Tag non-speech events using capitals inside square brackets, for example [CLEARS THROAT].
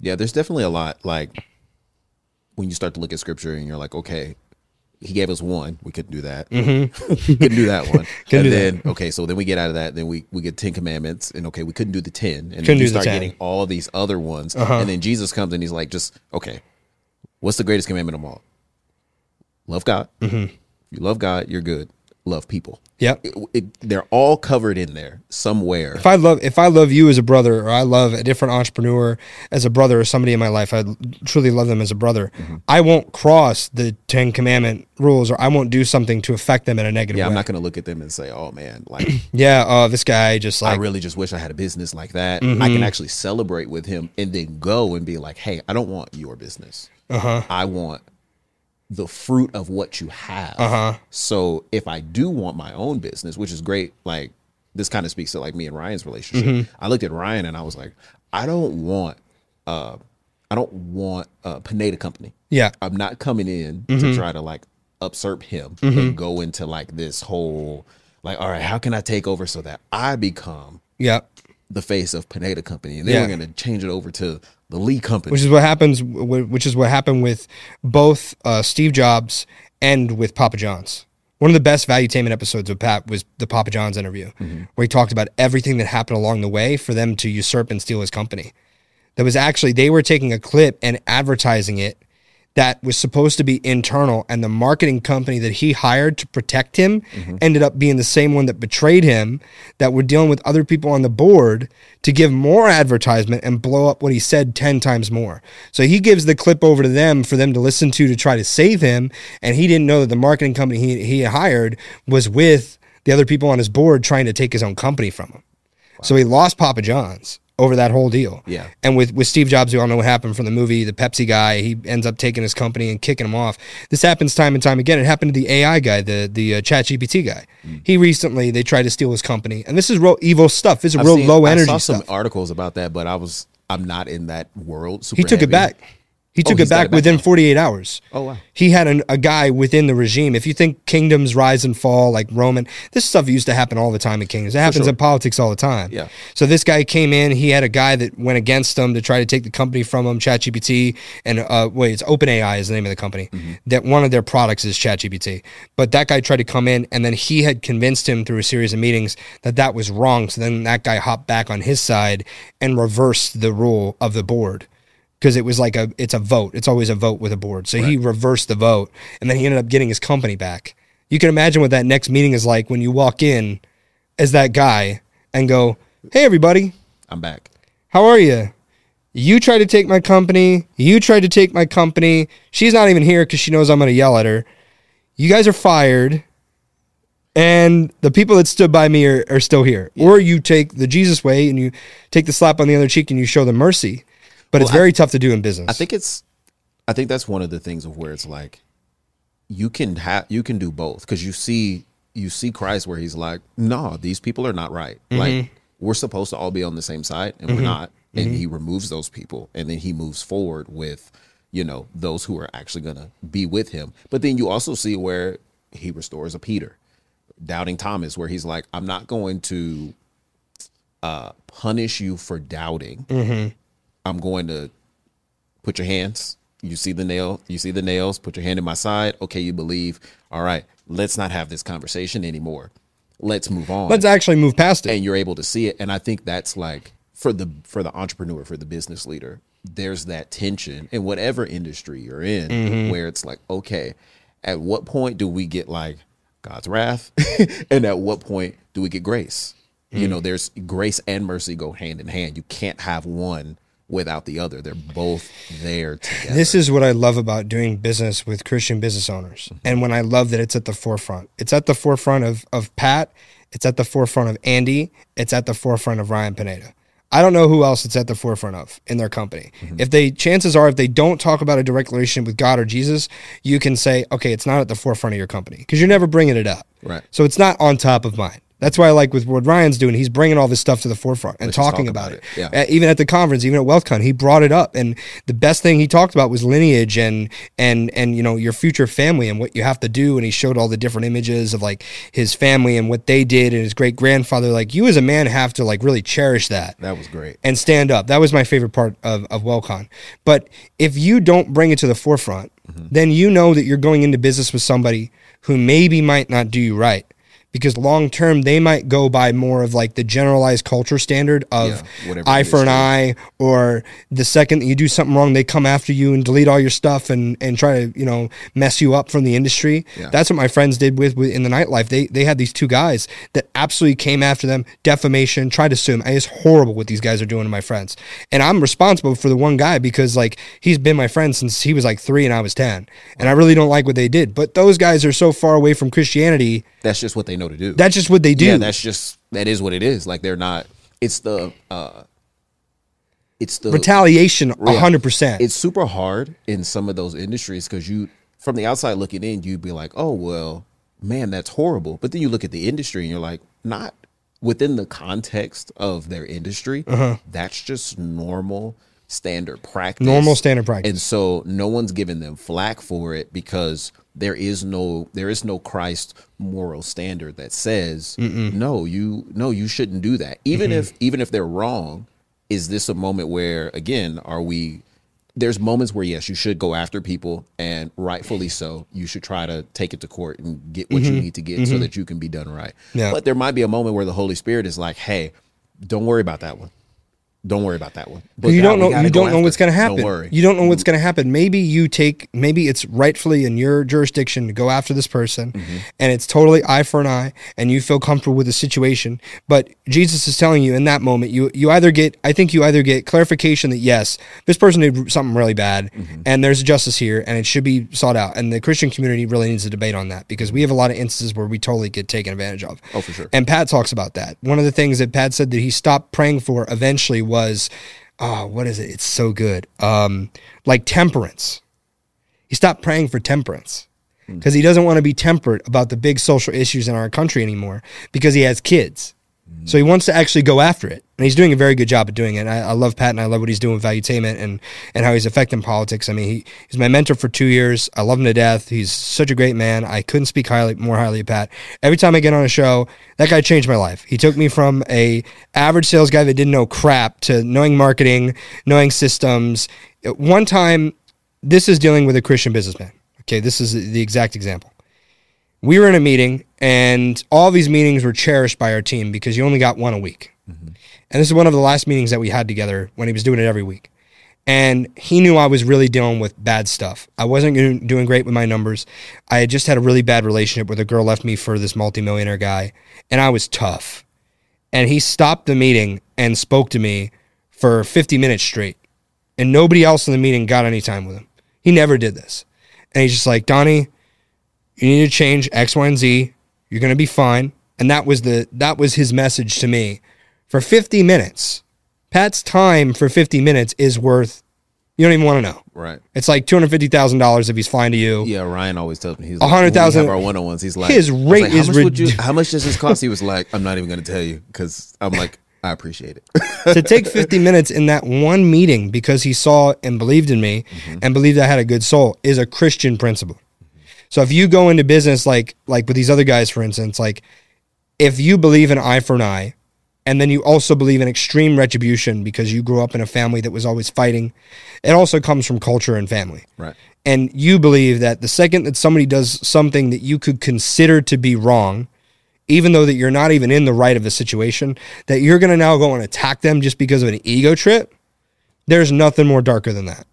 Yeah, there's definitely a lot like when you start to look at scripture and you're like, okay, he gave us one, we couldn't do that. [LAUGHS] couldn't do that one. [LAUGHS] Mm-hmm. And then okay, so then we get out of that, then we we get Ten Commandments, and okay, we couldn't do the ten, and Couldn't then you the start 10. getting all these other ones, Uh-huh. and then Jesus comes and he's like, just okay, what's the greatest commandment of all? Love God. Mm-hmm. You love God, you're good. Love people. Yep. It- it- they're all covered in there somewhere. If I love if I love you as a brother, or I love a different entrepreneur as a brother, or somebody in my life, I truly love them as a brother. Mm-hmm. I won't cross the Ten Commandment rules, or I won't do something to affect them in a negative Yeah, way. I'm not gonna look at them and say, "Oh man, like [CLEARS THROAT] yeah, uh, this guy just I really just wish I had a business like that." Mm-hmm. I can actually celebrate with him and then go and be like, "Hey, I don't want your business. uh-huh. I want the fruit of what you have." Uh-huh. So if I do want my own business, which is great, like this kind of speaks to like me and Ryan's relationship. Mm-hmm. I looked at Ryan and I was like, I don't want, uh, I don't want a Pineda company. yeah, I'm not coming in Mm-hmm. to try to like usurp him and go into like this whole like, all right, how can I take over so that I become yeah. the face of Pineda Company, and then Yeah. we're going to change it over to the Lee Company. Which is what happens. Which is what happened with both uh, Steve Jobs and with Papa John's. One of the best value valuetainment episodes of Pat was the Papa John's interview, where he talked about everything that happened along the way for them to usurp and steal his company. That was actually they were taking a clip and advertising it that was supposed to be internal, and the marketing company that he hired to protect him mm-hmm. ended up being the same one that betrayed him. That were dealing with other people on the board to give more advertisement and blow up what he said ten times more. So he gives the clip over to them for them to listen to to try to save him, and he didn't know that the marketing company he he hired was with the other people on his board trying to take his own company from him. So he lost Papa John's over that whole deal. Yeah. And with, with Steve Jobs, we all know what happened from the movie, the Pepsi guy. He ends up taking his company and kicking him off. This happens time and time again. It happened to the AI guy, the the uh, Chat GPT guy. Mm. He recently they tried to steal his company, and this is real evil stuff. This is I've real seen- low energy I saw stuff. some articles about that, but I was I'm not in that world. Super He took it back. He took he's it back it back within 48 hours. Oh, wow. He had an, a guy within the regime. If you think kingdoms rise and fall like Roman, this stuff used to happen all the time in kingdoms. It happens sure. in politics all the time. Yeah. So this guy came in. He had a guy that went against him to try to take the company from him, ChatGPT. And uh, wait, it's OpenAI is the name of the company. Mm-hmm. That one of their products is ChatGPT. But that guy tried to come in, and then he had convinced him through a series of meetings that that was wrong. So then that guy hopped back on his side and reversed the rule of the board because it was like a it's a vote. It's always a vote with a board. So he reversed the vote, and then he ended up getting his company back. You can imagine what that next meeting is like when you walk in as that guy and go, "Hey, everybody, I'm back. how are you? You tried to take my company. You tried to take my company. She's not even here because she knows I'm going to yell at her. You guys are fired." And the people that stood by me are, are still here. Or you take the Jesus way and you take the slap on the other cheek and you show them mercy. But it's Well, I- very tough to do in business. I think it's I think that's one of the things of where it's like you can have you can do both because you see you see Christ where he's like, no, these people are not right. Mm-hmm. Like we're supposed to all be on the same side and we're not. And Mm-hmm. he removes those people and then he moves forward with, you know, those who are actually gonna be with him. But then you also see where he restores a Peter, doubting Thomas, where he's like, I'm not going to uh punish you for doubting. Mm-hmm. I'm going to put your hands. You see the nail. You see the nails. Put your hand in my side. Okay, you believe. All right, let's not have this conversation anymore. Let's move on. Let's actually move past it. and you're able to see it. And I think that's like for the for the entrepreneur, for the business leader. There's that tension in whatever industry you're in, Mm-hmm. where it's like, okay, at what point do we get like God's wrath, [LAUGHS] and at what point do we get grace? You Mm. know, there's grace and mercy go hand in hand. You can't have one without the other. They're both there together. This is what I love about doing business with Christian business owners. Mm-hmm. And when I love that it's at the forefront. It's at the forefront of, of Pat, it's at the forefront of Andy, it's at the forefront of Ryan Pineda. I don't know who else it's at the forefront of in their company. Mm-hmm. If they chances are if they don't talk about a direct relationship with God or Jesus, you can say, okay, it's not at the forefront of your company because you're never bringing it up. Right. So it's not on top of mind. That's why I like with what Ryan's doing. He's bringing all this stuff to the forefront and Let's talking talk about, about it. it. Yeah. Uh, even at the conference, even at WealthCon, he brought it up. And the best thing he talked about was lineage and and and you know your future family and what you have to do. And he showed all the different images of like his family and what they did and his great grandfather. Like you as a man have to like really cherish that That was great. and stand up. That was my favorite part of, of WealthCon. But if you don't bring it to the forefront, then you know that you're going into business with somebody who maybe might not do you right. Because long term, they might go by more of like the generalized culture standard of Yeah, eye for an eye, or the second that you do something wrong, they come after you and delete all your stuff and, and try to you know mess you up from the industry. Yeah. That's what my friends did with, with in the nightlife. They they had these two guys that absolutely came after them, defamation, tried to sue them. It's horrible what these guys are doing to my friends, and I'm responsible for the one guy because like he's been my friend since he was like three and I was ten, and I really don't like what they did. But those guys are so far away from Christianity. That's just what they know to do. That's just what they do. Yeah, that's just that is what it is. Like they're not. It's the. uh It's the retaliation, Yeah. hundred percent. It's super hard in some of those industries because you, from the outside looking in, you'd be like, "Oh well, man, that's horrible." But then you look at the industry and you're like, not within the context of their industry. Uh-huh. That's just normal standard practice. Normal standard practice. And so no one's giving them flack for it because there is no there is no Christ moral standard that says no you no you shouldn't do that even Mm-hmm. if even if they're wrong is this a moment where again are we there's moments where yes you should go after people and rightfully so you should try to take it to court and get what you need to get so that you can be done right Mm-hmm. Yeah. but there might be a moment where the holy spirit is like hey don't worry about that one don't worry about that one but you don't know you don't know after what's going to happen don't worry you don't know what's going to happen maybe you take maybe it's rightfully in your jurisdiction to go after this person Mm-hmm. and it's totally eye for an eye and you feel comfortable with the situation but jesus is telling you in that moment you you either get i think you either get clarification that yes this person did something really bad Mm-hmm. and there's justice here and it should be sought out and the christian community really needs a debate on that because we have a lot of instances where we totally get taken advantage of Oh, for sure. and Pat talks about that. One of the things that Pat said that he stopped praying for eventually was, oh, what is it? It's so good. Um, like temperance. He stopped praying for temperance because he doesn't want to be temperate about the big social issues in our country anymore because he has kids. So he wants to actually go after it, and he's doing a very good job at doing it. I, I love Pat, and I love what he's doing with Valuetainment and and how he's affecting politics. I mean, he, he's my mentor for two years. I love him to death. He's such a great man. I couldn't speak highly more highly of Pat. Every time I get on a show, that guy changed my life. He took me from a average sales guy that didn't know crap to knowing marketing, knowing systems. At One time, this is dealing with a Christian businessman. Okay, this is the exact example we were in a meeting and all these meetings were cherished by our team because you only got one a week. Mm-hmm. And this is one of the last meetings that we had together when he was doing it every week. And he knew I was really dealing with bad stuff. I wasn't doing- doing great with my numbers. I had just had a really bad relationship where the girl left me for this multimillionaire guy, and I was tough. And he stopped the meeting and spoke to me for 50 minutes straight. And nobody else in the meeting got any time with him. He never did this. And he's just like, Donnie, you need to change X, Y, and Z. You're gonna be fine. And that was the that was his message to me for 50 minutes. Pat's time for 50 minutes is worth you don't even want to know. right It's like two hundred fifty thousand dollars if he's flying to you. Yeah, Ryan always tells me he's A like, hundred thousand- have Our one on ones, he's like His rate like, how is much would you- How much does this cost? He was like, I'm not even going to tell you because I'm like, I appreciate it. [LAUGHS] to take 50 minutes in that one meeting because he saw and believed in me mm-hmm. and believed I had a good soul is a Christian principle. So if you go into business like like with these other guys, for instance, like if you believe in eye for an eye, and then you also believe in extreme retribution because you grew up in a family that was always fighting, it also comes from culture and family. right. And you believe that the second that somebody does something that you could consider to be wrong, even though that you're not even in the right of the situation, that you're going to now go and attack them just because of an ego trip, there's nothing more darker than that.